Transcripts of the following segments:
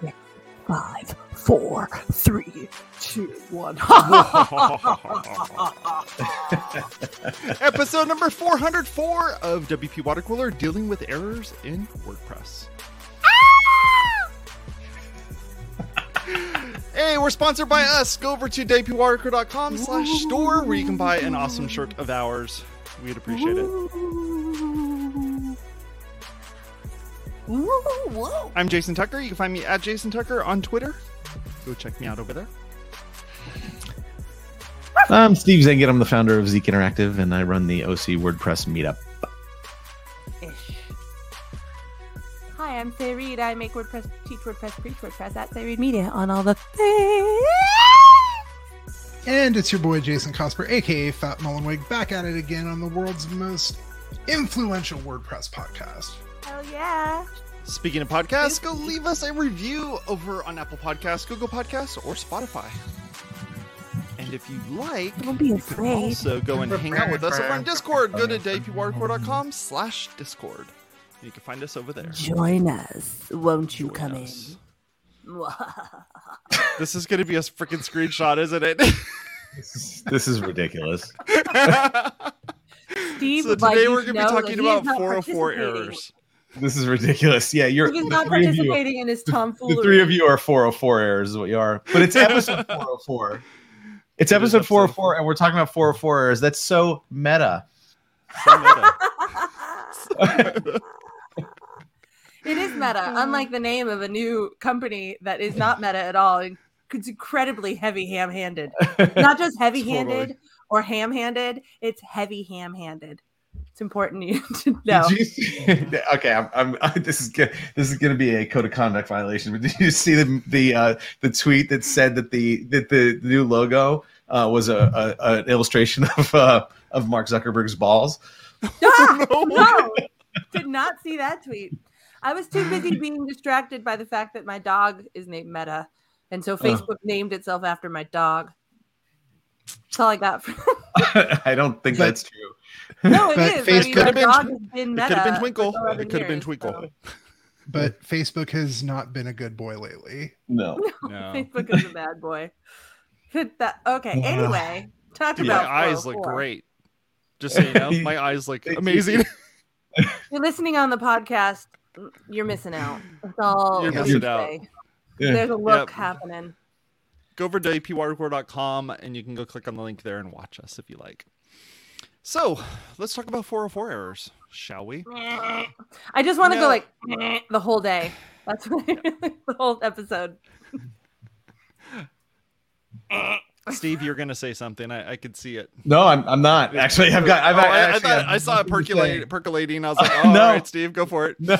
Six, five, four, three, two, one. Episode number 404 of WP Water Cooler dealing with errors in WordPress. hey, we're sponsored by us. Go over to wpwatercooler.com slash store where you can buy an awesome shirt of ours. We'd appreciate it. Whoa. I'm Jason Tucker. You can find me at Jason Tucker on Twitter. Go check me out over there. I'm Steve Zehngut. I'm the founder of Zeek Interactive, and I run the OC WordPress meetup. Ish. Hi, I'm Sé Reed. I make WordPress, teach WordPress, preach WordPress at Sé Reed Media on all the things. And it's your boy Jason Cosper, aka Fat Mullenweg, back at it again on the world's most influential WordPress podcast. Hell yeah. Speaking of podcasts, go leave us a review over on Apple Podcasts, Google Podcasts, or Spotify. And if you like, Don't be you can afraid. also go and hang out with us over on Discord. Go to wpwatercooler.com slash Discord. You can find us over there. Join us. Won't you Join come us. in? This is going to be a freaking screenshot, isn't it? This is, this is ridiculous. Steve so would like today you we're to going to be know talking that he is about not 404 participating. errors. This is ridiculous. Yeah, you're He is not three of you. participating in his tomfoolery. The three of you are 404 errors, is what you are. But it's episode 404. It's It is episode episode 404, and we're talking about 404 errors. That's so meta. So meta. It is meta, unlike the name of a new company that is not meta at all. It's incredibly heavy ham handed. Not just heavy handed Totally. or ham handed, it's heavy ham handed. It's important you to know. You see, okay, I'm, I'm, this is good. This is going to be a code of conduct violation. But did you see the the uh, the tweet that said that the that the new logo uh, was a, a an illustration of uh, of Mark Zuckerberg's balls? Ah, No. no, did not see that tweet. I was too busy being distracted by the fact that my dog is named Meta. And so Facebook named itself after my dog. That's all I got. For- I don't think that's true. No, it But is. I mean, Facebook- my Could've been dog Tw- has been It could have been Twinkle. It could have been Twinkle. so- But Facebook has not been a good boy lately. No. No. Facebook is a bad boy. that okay. Yeah. Anyway, talk My about eyes oh look great. Just so you know, my eyes look Thank you. amazing. You're listening on the podcast. You're missing out. That's all. You're missing out. Yeah. There's a look Yep. happening. go over to wpwatercooler.com and you can go click on the link there and watch us if you like. So let's talk about 404 errors, shall we? I just want to No. go like the whole day. That's what the whole episode. Steve, you're gonna say something. I, I could see it. No, I'm, I'm not. Actually, I've got. I've Oh, I, I, actually, thought, I've- I saw it percolate, percolating. I was like, Oh, no. all right, Steve, go for it. No.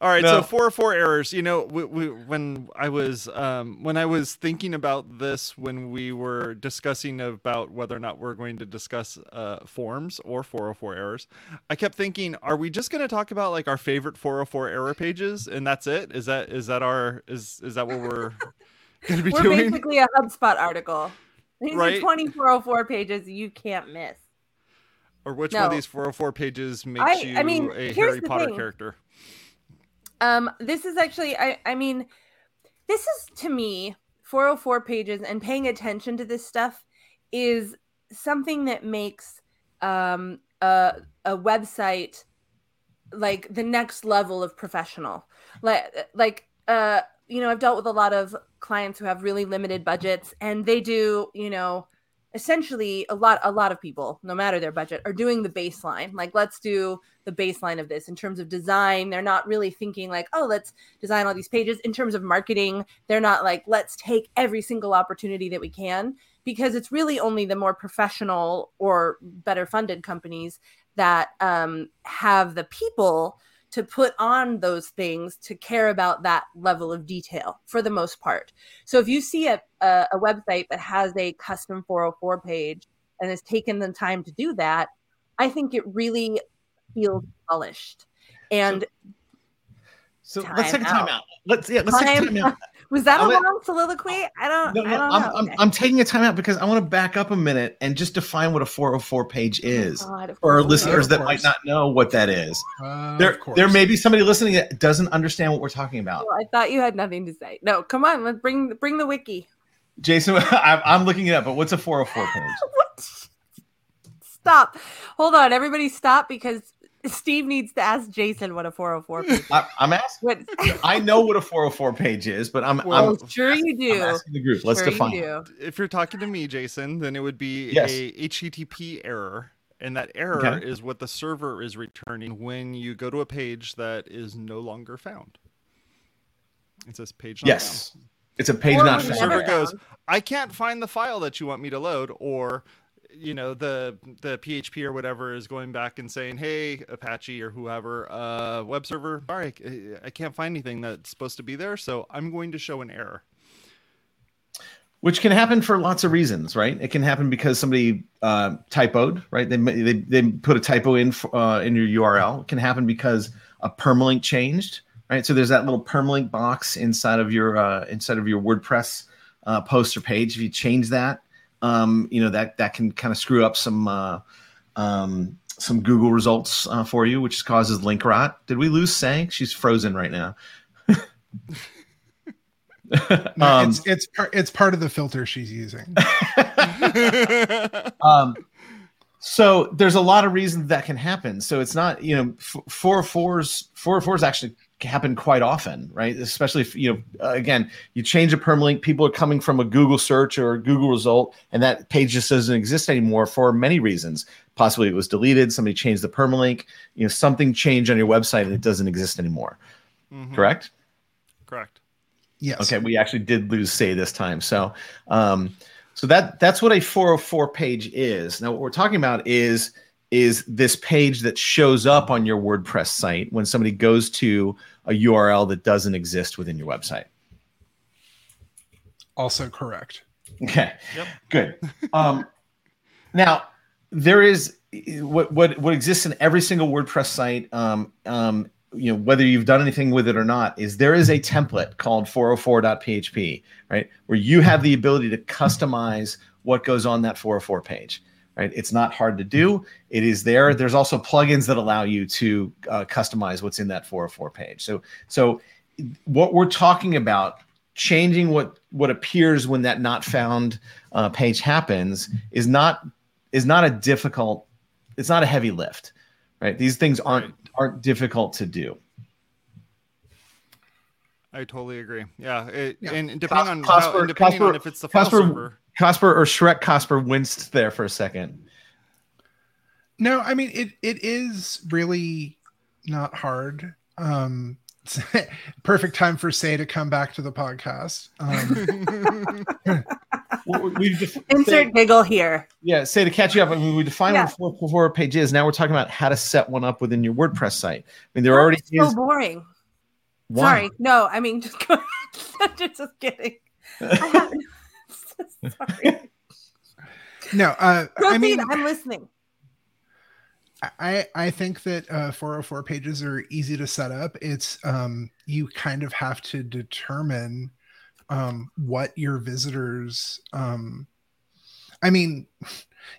All right, No. so 404 errors. You know, we, we, when I was um, when I was thinking about this, when we were discussing about whether or not we're going to discuss uh, forms or 404 errors, I kept thinking, are we just going to talk about like our favorite 404 error pages, and that's it? Is that is that our is is that what we're going to be We're doing? basically a HubSpot article. These Right. are 2404 pages you can't miss. Or which one of these 404 pages makes I- you I mean, a Harry Potter thing. character? Um, this is actually, I, I mean, this is to me 404 pages and paying attention to this stuff is something that makes um, a, a website like the next level of professional. Like, like, uh, you know, I've dealt with a lot of clients who have really limited budgets and they do, you know, essentially a lot a lot of people no matter their budget are doing the baseline. Like let's do the baseline of this in terms of design. They're not really thinking like oh let's design all these pages. In terms of marketing they're not like let's take every single opportunity that we can because it's really only the more professional or better funded companies that um, have the people to put on those things to care about that level of detail for the most part. So if you see a, a, a website that has a custom 404 page and has taken the time to do that i think it really feels polished. And So let's take a time Time out. Let's yeah, let's take a Time time out. Was that a I'm gonna- long soliloquy? I don't. No, I no, don't I'm, know. I'm, Okay. I'm taking a time out because I want to back up a minute and just define what a 404 page is God, for our listeners Of that might not know what that is. Uh, There, there may be somebody listening that doesn't understand what we're talking about. Well, I thought you had nothing to say. No, come on. Let's bring bring the wiki. Jason, I'm, I'm looking it up, but what's a 404 page? What? Stop. Hold on, everybody. Stop because Steve needs to ask Jason what a 404 page. I, I'm asking. What? I know what a 404 page is, but I'm, Well, oh, sure you I'm, do. I'm asking the group. Let's sure define. you it. If you're talking to me, Jason, then it would be Yes. a HTTP error. And that error Okay. is what the server is returning when you go to a page that is no longer found. It says page not Yes, it's a page Or not was The it found. never server goes. I can't find the file that you want me to load, or you know the the PHP or whatever is going back and saying, "Hey, Apache or whoever, uh, web server, sorry, I- I can't find anything that's supposed to be there, so I'm going to show an error." which can happen for lots of reasons, right? It can happen because somebody uh, typoed, right? They, they they put a typo in uh, in your URL. It can happen because a permalink changed, right? So there's that little permalink box inside of your uh, inside of your WordPress uh, post or page. If you change that, um, you know that that can kind of screw up some uh, um, some Google results uh, for you, which causes link rot. Did we lose Sé? She's frozen right now. No, Um, it's it's it's part of the filter she's using. um, so there's a lot of reasons that can happen. So it's not, you know, f- four fours, four fours actually happen quite often, right? Especially if, you know, uh, again, you change a permalink, people are coming from a Google search or a Google result, and that page just doesn't exist anymore for many reasons. Possibly it was deleted, somebody changed the permalink, you know, something changed on your website and it doesn't exist anymore. Mhm. Correct? Correct. Yes. Okay, we actually did lose Sé this time. So, um, so that that's what a 404 page is. Now, what we're talking about is is this page that shows up on your WordPress site when somebody goes to a URL that doesn't exist within your website. Also correct. Okay, Yep. good. Um, now, there is what what what exists in every single WordPress site. Um, um, you know whether you've done anything with it or not is there is a template called 404.php right where you have the ability to customize what goes on that 404 page right? It's not hard to do. It is there. There's also plugins that allow you to uh, customize what's in that 404 page. So so what we're talking about changing what what appears when that not found uh, page happens is not is not a difficult it's not a heavy lift right? These things aren't aren't difficult to do. I totally agree. Yeah, it, Yeah. and depending on Cosper- how, and depending on if it's the file Cosper- server. Cosper or Shrek Cosper winced there for a second. No, I mean it. It is really not hard. Um, perfect time for Sé to come back to the podcast. Um, We- We've def- Insert Sé, giggle here. yeah, Sé to catch you up. I mean, we define Yeah. what a 404 page is. Now we're talking about how to set one up within your WordPress site. I mean, there already so is. boring. Why? Sorry. No, I mean just go just kidding. I haven't- Sorry. no, uh, Proceed. I mean, I'm listening. I I think that uh, 404 pages are easy to set up. It's um, you kind of have to determine um, what your visitors. Um, I mean,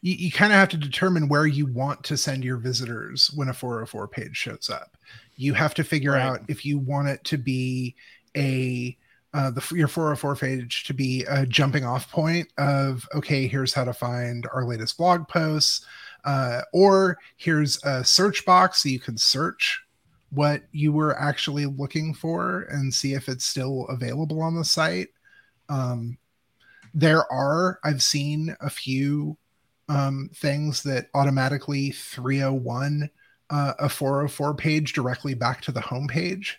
you, you kind of have to determine where you want to send your visitors when a 404 page shows up. You have to figure Right. out if you want it to be a uh, the your 404 page to be a jumping off point of okay, here's how to find our latest blog posts uh, or here's a search box so you can search what you were actually looking for and see if it's still available on the site. Um, there are, I've seen a few um, things that automatically 301 uh, a 404 page directly back to the homepage.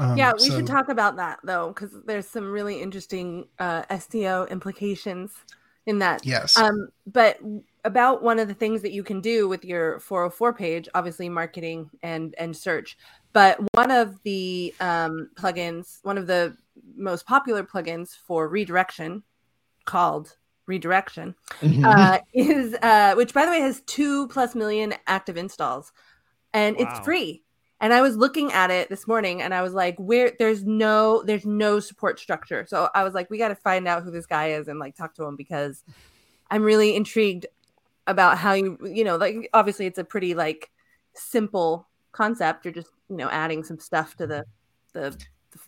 Um, yeah, we so- should talk about that though, because there's some really interesting uh, SEO implications in that. Yes. Um, but about one of the things that you can do with your 404 page, obviously marketing and and search. But one of the um, plugins, one of the most popular plugins for redirection, called redirection, Mhm. uh, is uh, which by the way has two plus million active installs, and Wow. it's free. And I was looking at it this morning and I was like, where there's no there's no support structure. So I was like, we got to find out who this guy is and like talk to him because I'm really intrigued about how you you know, like obviously it's a pretty like simple concept. You're just, you know, adding some stuff to the the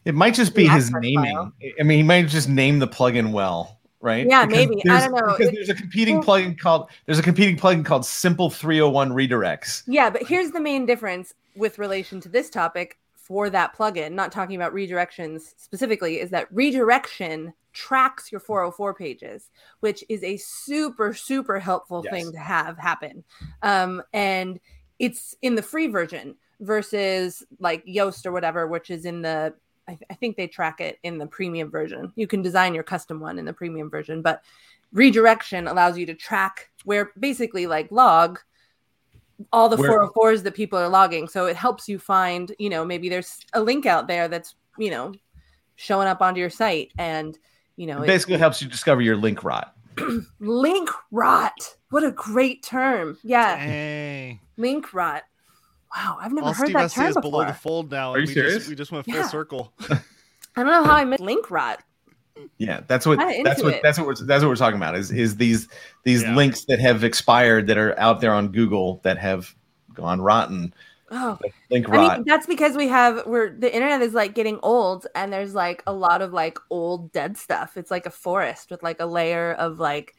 It might just be his naming. file. I mean, he might just name the plugin well, right? Yeah, Because maybe. I don't know. Because there's a competing well- plugin called there's a competing plugin called Simple 301 Redirects. Yeah, but here's the main difference with relation to this topic for that plugin, not talking about redirections specifically, is that redirection tracks your 404 pages, which is a super, super helpful Yes. thing to have happen. Um, and it's in the free version versus like Yoast or whatever, which is in the I, I think they track it in the premium version. You can design your custom one in the premium version, but redirection allows you to track where basically like log all the Where- 404s that people are logging. So it helps you find, you know, maybe there's a link out there that's, you know, showing up onto your site and, you know, It it- basically helps you discover your link rot. link rot. What a great term. Yeah, Hey. link rot. Wow, I've never All heard Steve that term say is below before. the fold now. Are you we serious? Just, we just went full Yeah. circle. I don't know how I missed link rot. Yeah, that's what Kinda that's what it. that's what we're that's what we're talking about is is these these Yeah. links that have expired that are out there on Google that have gone rotten. Oh, Link I rot. mean, that's because we have we're the internet is like getting old, and there's like a lot of like old dead stuff. It's like a forest with like a layer of like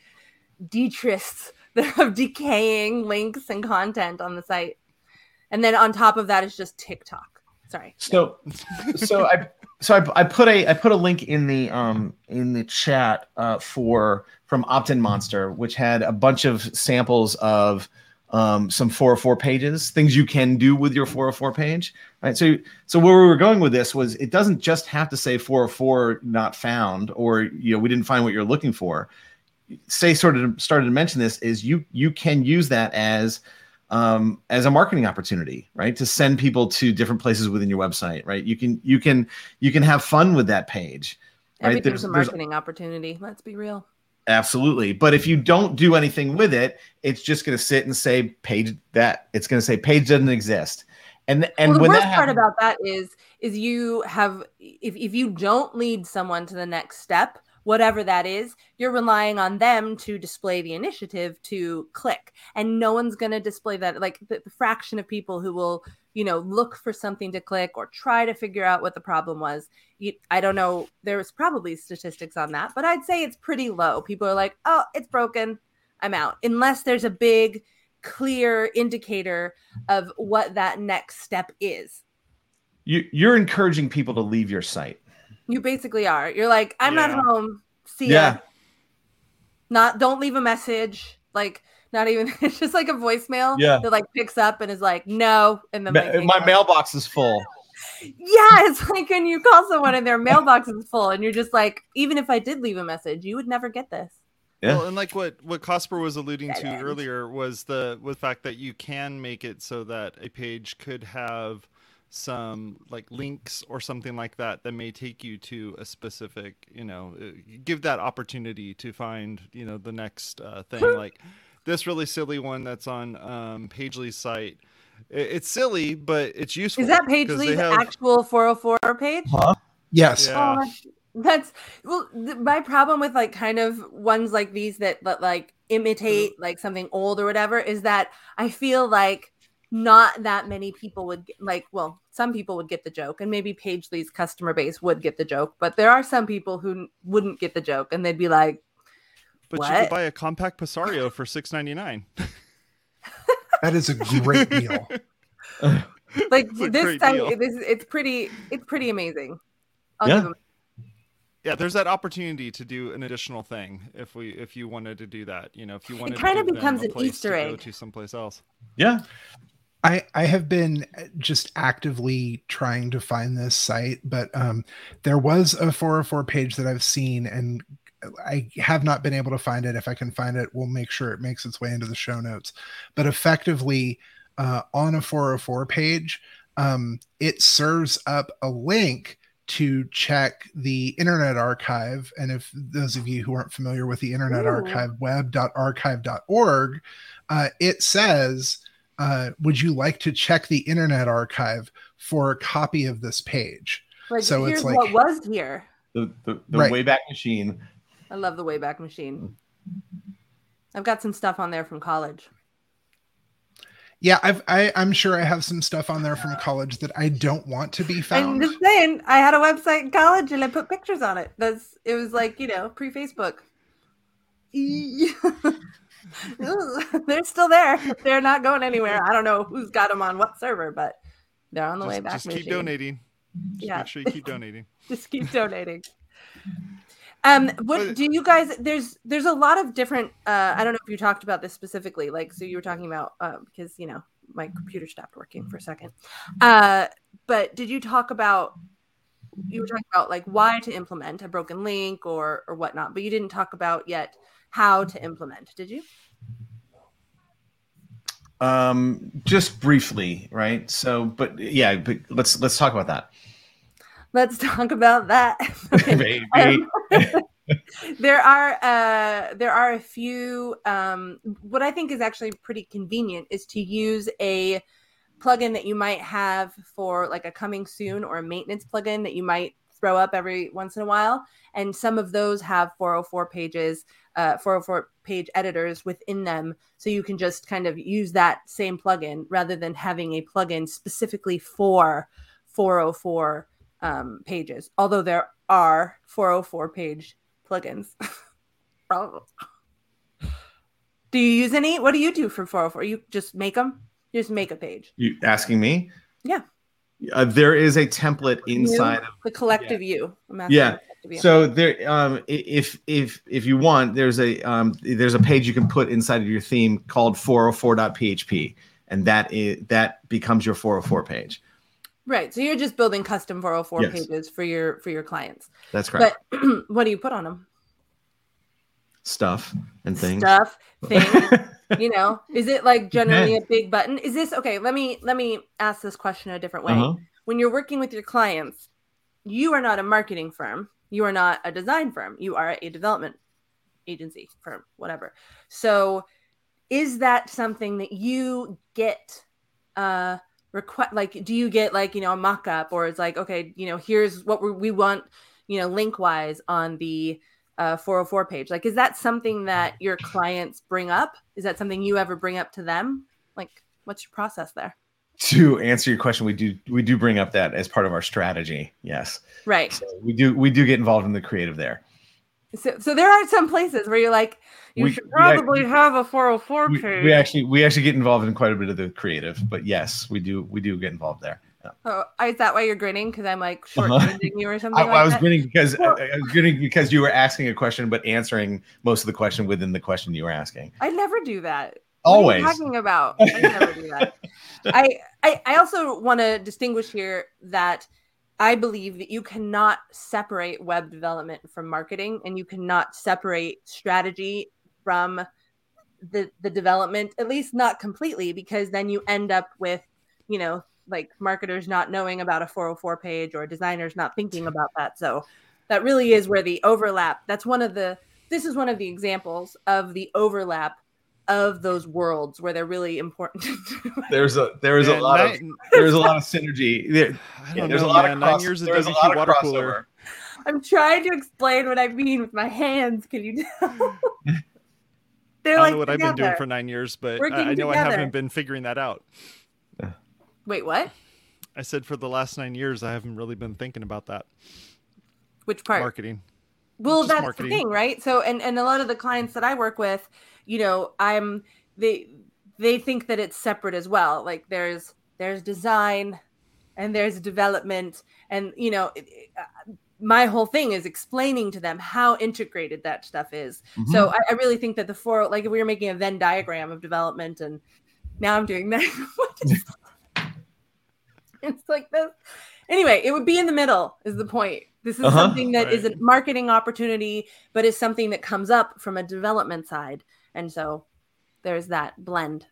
detritus of decaying links and content on the site, and then on top of that is just TikTok. Sorry. So, so I, so I, I put a, I put a link in the, um, in the chat, uh, for from OptinMonster, which had a bunch of samples of, um, some 404 pages, things you can do with your 404 page, right? So, so where we were going with this was, it doesn't just have to say 404 not found, or you know, we didn't find what you're looking for. Sé sort of started to mention this is you, you can use that as um, as a marketing opportunity, right? To send people to different places within your website, right? You can you can you can have fun with that page, right? Everything's There's- a there's- marketing opportunity. Let's be real. Absolutely. But if you don't do anything with it, it's just going to sit and say page that. It's going to say page doesn't exist. And and well, the worst part about that is is you have if, if you don't lead someone to the next step whatever that is you're relying on them to display the initiative to click. And no one's going to display that like the, the fraction of people who will you know look for something to click or try to figure out what the problem was. You, i don't know there's probably statistics on that but i'd say it's pretty low. People are like oh it's broken. I'm out. Unless there's a big clear indicator of what that next step is. you, you're encouraging people to leave your site. You basically are. You're like, I'm Yeah. not home. See Yeah. ya. Not don't leave a message. Like not even it's just like a voicemail Yeah. that like picks up and is like, no. And then Ma- like, my up. mailbox is full. Yeah, it's like when you call someone and their mailbox is full and you're just like, even if I did leave a message, you would never get this. Yeah. Well, and like what what Cosper was alluding Dead to end. earlier was the was the fact that you can make it so that a page could have some like links or something like that that may take you to a specific, you know, uh, give that opportunity to find, you know, the next uh, thing. like this really silly one that's on um, Pagely's site. I- It's silly, but it's useful. Is that they Pagely's have- actual 404 page? Yes. Yeah. That's- that's well. Th- my problem with like kind of ones like these that that like imitate like something old or whatever is that I feel like not that many people would get, like. Well, some people would get the joke, and maybe Pagely's customer base would get the joke, but there are some people who wouldn't get the joke, and they'd be like, But you What? could buy a Compaq Presario for six ninety nine. That is a great deal. like a this time. deal. This it's pretty. It's pretty amazing. I'll Yeah. give 'em- yeah there's that opportunity to do an additional thing if we if you wanted to do that you know if you wanted to kinda to give becomes a an Easter egg. go to someplace else Yeah. I I have been just actively trying to find this site, but um, there was a 404 page that I've seen, and I have not been able to find it. If I can find it, we'll make sure it makes its way into the show notes. But effectively, uh, on a 404 page, um, it serves up a link to check the Internet Archive. And if those of you who aren't familiar with the Internet Ooh. Archive, web.archive.org, uh, it says uh, would you like to check the internet archive for a copy of this page Like, So here's it's like- what was here. The the, the Right. Wayback Machine. I love the Wayback Machine. I've got some stuff on there from college. yeah I've, I, i'm sure i have some stuff on there from college that i don't want to be found. I'm just saying, I had a website in college and I put pictures on it. That's it was like you know pre Facebook. they're still there. They're not going anywhere. I don't know who's got them on what server, but they're on the way back. just keep machine. donating. Just Yeah. make sure you keep donating. just keep donating. Um, what do you guys? There's there's a lot of different. Uh, I don't know if you talked about this specifically. Like, so you were talking about uh, because you know my computer stopped working for a second. Uh, but did you talk about? You were talking about like why to implement a broken link or or whatnot, but you didn't talk about yet how to implement. Did you? Um, just briefly, right? So, but yeah, but let's let's talk about that. Let's talk about that. Um, there are uh there are a few um what i think is actually pretty convenient is to use a plugin that you might have for like a coming soon or a maintenance plugin that you might throw up every once in a while. And some of those have 404 pages uh 404 page editors within them. So you can just kind of use that same plugin rather than having a plugin specifically for 404 um, pages although there are 404 page plugins. Do you use any? What do you do for 404 you just make them you just make a page. You asking me? Yeah. Uh, there is a template inside of the collective you Yeah. the collective. So there, um, if if if you want, there's a um, there's a page you can put inside of your theme called 404.php, and that is that becomes your 404 page. right so you're just building custom 404 Yes. pages for your for your clients That's correct. but what do you put on them Stuff and things. stuff things you know is it like generally a big button? Is this okay let me let me ask this question a different way. Uh-huh. when you're working with your clients you are not a marketing firm. You are not a design firm. You are a development agency firm whatever. So is that something that you get uh request like do you get like you know a mock-up or it's like okay you know here's what we we want you know link wise on the uh, 404 page? Like is that something that your clients bring up? Is that something you ever bring up to them? Like what's your process there? To answer your question, we do we do bring up that as part of our strategy. Yes, right. So we do we do get involved in the creative there. so, so there are some places where you're like you We- should we probably have a 404 We, page. we actually we actually get involved in quite a bit of the creative, but yes, we do we do get involved there. Oh, is that why you're grinning because i'm like Uh-huh. you or something I, like I was that? grinning because Well- I, I was grinning because you were asking a question, but answering most of the question within the question you were asking. I never do that. Always. What are you talking about? I never do that. I, I I also want to distinguish here that I believe that you cannot separate web development from marketing, and you cannot separate strategy from the the development. At least not completely, because then you end up with you know like marketers not knowing about a 404 page or designers not thinking about that. So that really is where the overlap. That's one of the. This is one of the examples of the overlap of those worlds where they're really important. There's a there is a Yeah, lot of there's a lot of synergy. There, I yeah, don't there's know, a lot man. of nine cross, years of there's a WP lot of water crossover. cooler. I'm trying to explain what I mean with my hands. Can you tell? they're I don't like know what I've been doing for nine years, but Working I, I know I haven't been figuring that out. Wait, what? I said for the last nine years, I haven't really been thinking about that Which part? marketing. well just that's marketing. the thing right so and and a lot of the clients that i work with you know i'm they they think that it's separate as well like there's there's design and there's development and you know it- it- uh, my whole thing is explaining to them how integrated that stuff is so I, I really think that the four like if we were making a venn diagram of development and now i'm doing that it's like this anyway it would be in the middle is the point this is Uh-huh. something that is Right. a marketing opportunity but is something that comes up from a development side and so there's that blend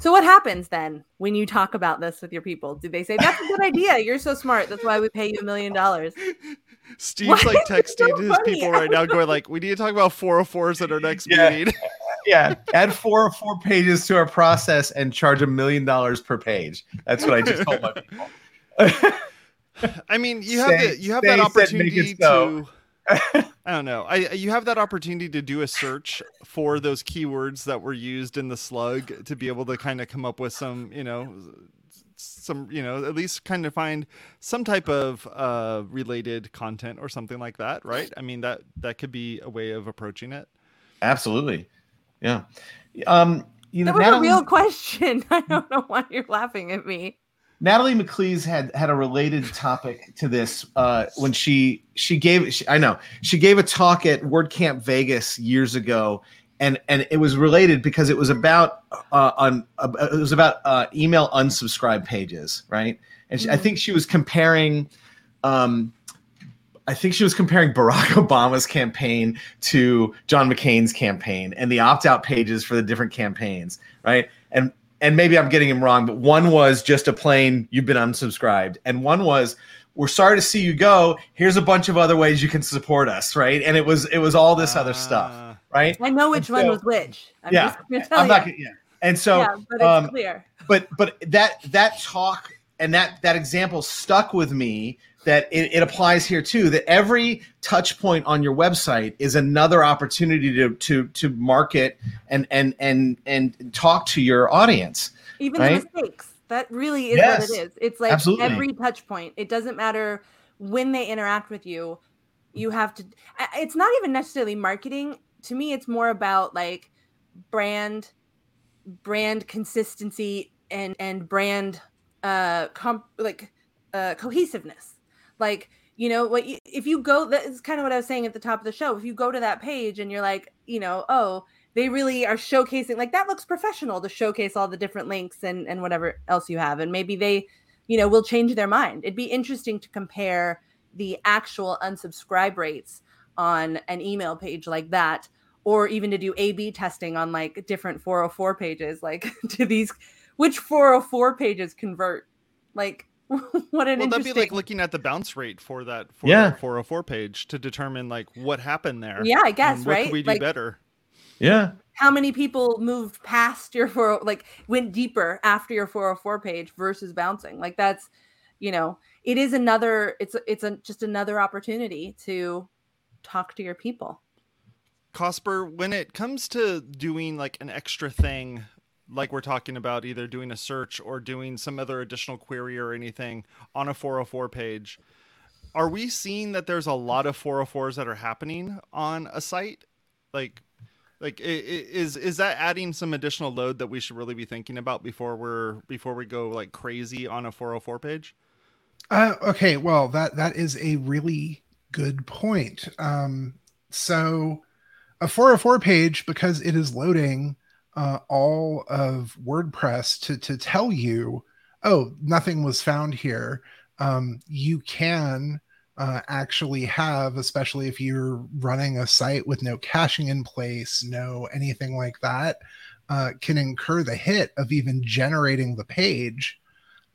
so what happens then when you talk about this with your people do they say that's a good idea you're so smart that's why we pay you a million dollars Steve's Why like is it so texting his funny? people right now, going like, "We need to talk about 404s at our next Yeah. meeting." Yeah, add four or four pages to our process and charge a million dollars per page. That's what I just told my people. I mean, you have the, you have that opportunity so. to. I don't know. I you have that opportunity to do a search for those keywords that were used in the slug to be able to kind of come up with some, you know, some, you know, at least kind of find some type of uh related content or something like that, right? I mean that that could be a way of approaching it. Absolutely. Yeah. Um you know, that was Natalie, a real question. I don't know why you're laughing at me. Natalie MacLees had had a related topic to this uh, when she she gave she, I know she gave a talk at WordCamp Vegas years ago, and and it was related because it was about uh, on uh, it was about uh, email unsubscribe pages, right? And she, mm-hmm. I think she was comparing. Um, I think she was comparing Barack Obama's campaign to John McCain's campaign and the opt-out pages for the different campaigns, right? And and maybe I'm getting him wrong, but one was just a plain you've been unsubscribed, and one was we're sorry to see you go. Here's a bunch of other ways you can support us, right? And it was it was all this uh, other stuff, ah. right? I know which so, one was which. I'm yeah, I'm not. Gonna, yeah, and so, yeah, but it's um, clear. But but that that talk and that that example stuck with me that it, it, applies here too that every touch point on your website is another opportunity to to to market and and and and talk to your audience even right? the mistakes. That really is yes, what it is. It's like absolutely. every touch point. It doesn't matter when they interact with you you have to it's not even necessarily marketing. To me it's more about like brand brand consistency and and brand uh comp like uh cohesiveness like, you know, what you, if you go, that's kind of what I was saying at the top of the show. If you go to that page and you're like, you know, oh, they really are showcasing, like that looks professional to showcase all the different links and and whatever else you have, and maybe they, you know, will change their mind. It'd be interesting to compare the actual unsubscribe rates on an email page like that or even to do A B testing on like different 404 pages. Like, to these, which 404 pages convert? Like, what an well, that'd be like looking at the bounce rate for that for oh yeah. 404 page to determine like what happened there. Yeah, I guess, what right? Could we do like, better? Yeah. How many people moved past your 4 like went deeper after your 404 page versus bouncing? Like that's, you know, it is another it's it's a, just another opportunity to talk to your people. Cosper, when it comes to doing like an extra thing like we're talking about either doing a search or doing some other additional query or anything on a 404 page are we seeing that there's a lot of 404s that are happening on a site? Like like is is that adding some additional load that we should really be thinking about before we're before we go like crazy on a 404 page? Uh, okay well that that is a really good point. Um so a 404 page because it is loading uh, all of WordPress to to tell you, oh, nothing was found here. Um, you can uh, actually have, especially if you're running a site with no caching in place, no anything like that, uh, can incur the hit of even generating the page.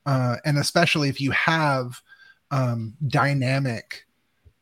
Uh, and especially if you have um, dynamic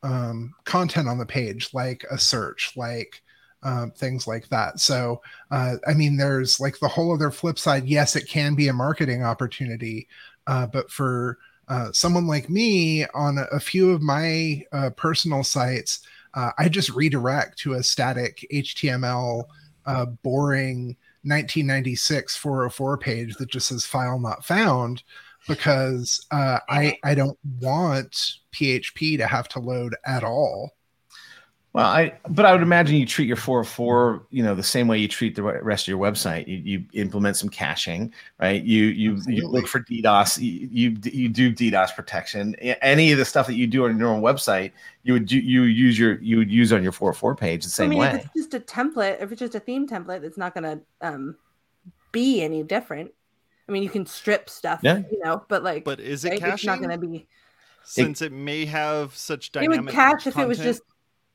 um, content on the page, like a search, like um, things like that. So, uh, I mean, there's like the whole other flip side. Yes, it can be a marketing opportunity, uh, but for uh, someone like me on a, a few of my uh, personal sites, uh, I just redirect to a static HTML uh, boring 1996 404 page that just says file not found because I I don't want PHP to have to load at all. Well, I but I would imagine you treat your 404, you know, the same way you treat the rest of your website. You, you implement some caching, right? You you, you look for DDoS. You, you, you do DDoS protection. Any of the stuff that you do on your own website, you would do, you use your you would use on your 404 page the same I mean, way. If it's just a template, if it's just a theme template, it's not going to um, be any different. I mean, you can strip stuff, yeah. you know, but like, but is it right? caching? It's not going to be since it, it, may have such dynamic. It would cache content. if it was just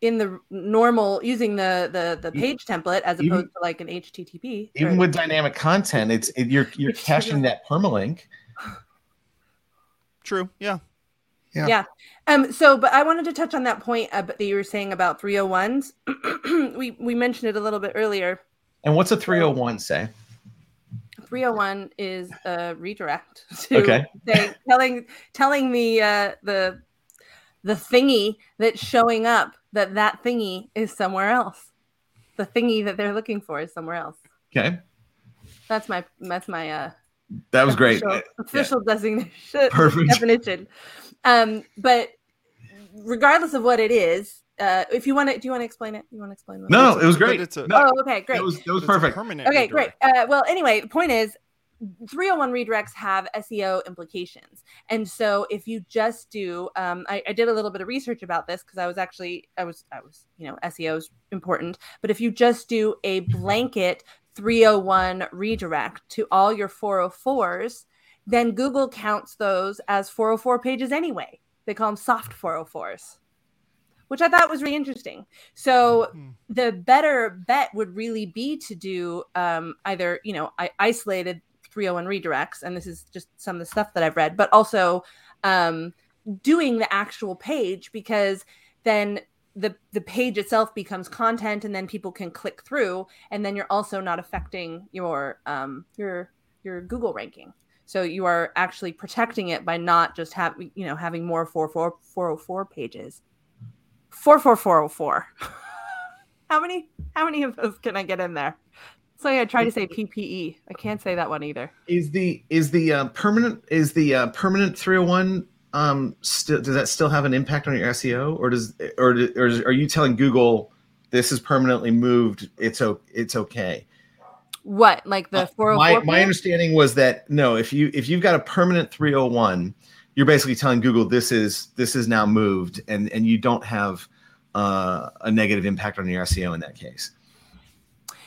in the normal using the the the page template as opposed even, to like an http even or, with dynamic content it's it, you're you're caching that permalink. True yeah. Yeah. Yeah. Um so but i wanted to touch on that point uh, that you were saying about 301s we we mentioned it a little bit earlier. And what's a 301 say? 301 is a redirect to Okay. say, telling telling the uh, the the thingy that's showing up that that thingy is somewhere else. The thingy that they're looking for is somewhere else. Okay. That's my that's my uh That was great. official, official designation Perfect. definition. Um, but regardless of what it is, uh, if you want to, do you want to explain it? You want to explain? What No, it was great. it's a- No, Oh, okay, great. It was that was It's perfect. permanent Okay, great. Uh, well, anyway, the point is 301 redirects have SEO implications. And so if you just do, um, I, I did a little bit of research about this because I was actually, I was, I was, you know, SEO is important. But if you just do a blanket 301 redirect to all your 404s, then Google counts those as 404 pages anyway. They call them soft 404s. Which I thought was really interesting. So Hmm. the better bet would really be to do um, either you know I isolated 301 redirects and this is just some of the stuff that i've read but also um, doing the actual page because then the the page itself becomes content and then people can click through and then you're also not affecting your um, your your google ranking. So you are actually protecting it by not just having you know having more 44 404 pages. 44404 how many how many of those can I get in there? So I try to say PPE. I can't say that one either. Is the is the uh, permanent is the uh, permanent 301 um still does that still have an impact on your SEO or does or or are you telling Google this is permanently moved it's o- it's okay? What like the Uh, my my understanding was that no if you if you've got a permanent 301 you're basically telling Google this is this is now moved and and you don't have uh, a negative impact on your SEO in that case.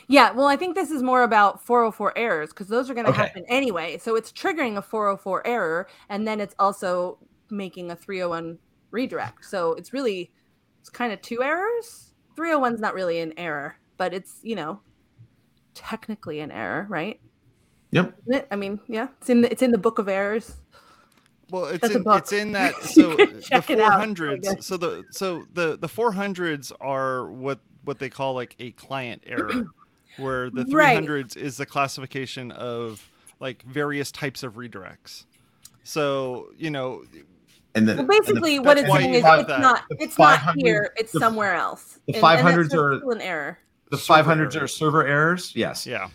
Yeah, well, I think this is more about 404 errors because those are going to Okay. happen anyway. So it's triggering a 404 error, and then it's also making a 301 redirect. So it's really it's kind of two errors. 301 is not really an error, but it's you know technically an error, right? Yep. I mean, yeah, it's in the, it's in the book of errors. Well, it's That's in, it's in that so the out. 400s. So the so the the 400s are what what they call like a client error, where the Right. 300s is the classification of like various types of redirects. So you know, And then Well, basically, and what that's it's saying is it's that. not The it's not here, it's the- somewhere else. the And- and 500s are- an error. the Server 500s are errors. server errors. Yes. yeah,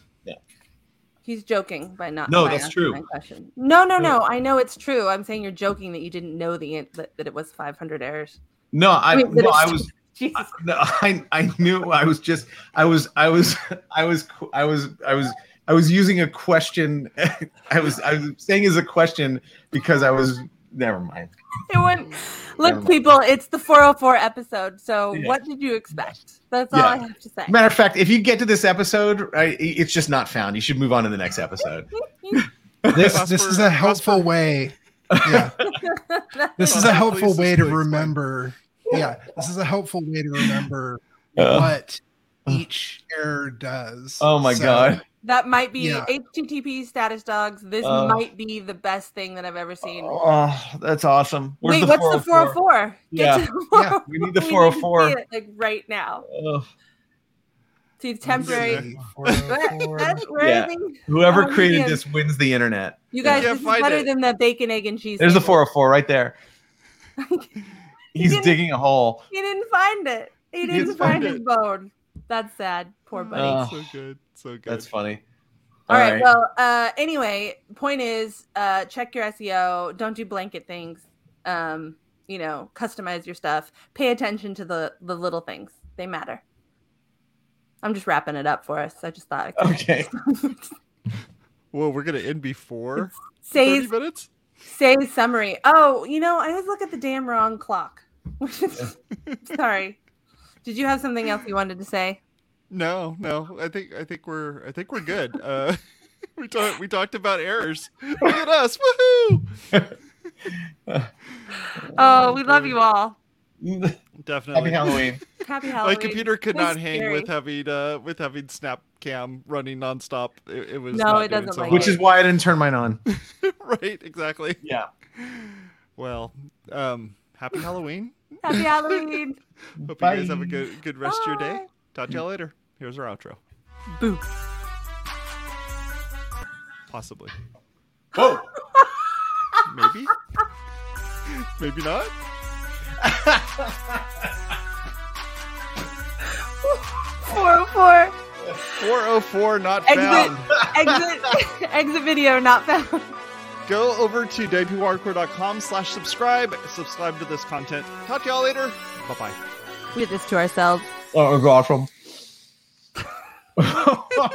He's joking by not. No, by that's true. my question. No, no, No. no. I know it's true. I'm saying you're joking that you didn't know the that, that it was 500 errors. No, I Wait, that no, I was Jesus. I, no, I I knew I was just I was I was I was I was I was I was using a question. I was I was saying as a question because I was never mind. It went. Never Look, mind. people, it's the 404 episode. So Yeah. what did you expect? That's all I have to say. Matter of fact, if you get to this episode, right, it's just not found. You should move on to the next episode. This Prosper- this is a helpful Prosper- way. Yeah, this is a helpful way to remember. Yeah, this is a helpful way to remember Uh, what each error does. oh my So, god! that might be Yeah. HTTP status dogs. This Uh, might be the best thing that I've ever seen. Oh, that's awesome. Where's Wait, what's the 404? Get Yeah. to the Yeah, we need the We to 404. see it, like right now. Ugh. See, temporary. let's see, 404. That's where Yeah. Whoever Oh, created man. this wins the internet. You guys, Yeah, this is better it. than the bacon, egg, and cheese. There's the 404 right there. He's didn't- digging a hole. He didn't find it. He didn't didn't find find his it. bone. That's sad. Poor buddy. Oh. so good, so good. That's funny. All right, Well, uh, anyway, point is, uh, check your SEO. Don't do blanket things. Um, you know, customize your stuff. Pay attention to the the little things. They matter. I'm just wrapping it up for us. I just thought. I Okay. Well, we're gonna end before say 30 minutes. Say summary. Oh, you know, I always look at the damn wrong clock. Sorry. Did you have something else you wanted to say? No, no. I think I think we're I think we're good. Uh, we talked we talked about errors. Look at us! Woohoo! Oh, we love you all. Definitely. Happy Halloween. Happy My computer could It was not hang scary. with having uh with having Snapcam running nonstop. It, it was No, not it doing doesn't so like Which well. is why I didn't turn mine on. right. Exactly. Yeah. Well, um, happy Halloween. Happy Halloween. Hope you guys have a good good rest of your day. Talk to y'all later. Here's our outro. Boo. Possibly. Whoa. Maybe. Maybe not. Four oh four. 404 not Exit. found. Exit. exit video not found. Go over to wpwatercooler.com slash subscribe. Subscribe to this content. Talk to y'all later. Bye bye. We did this to ourselves. Oh, was awesome.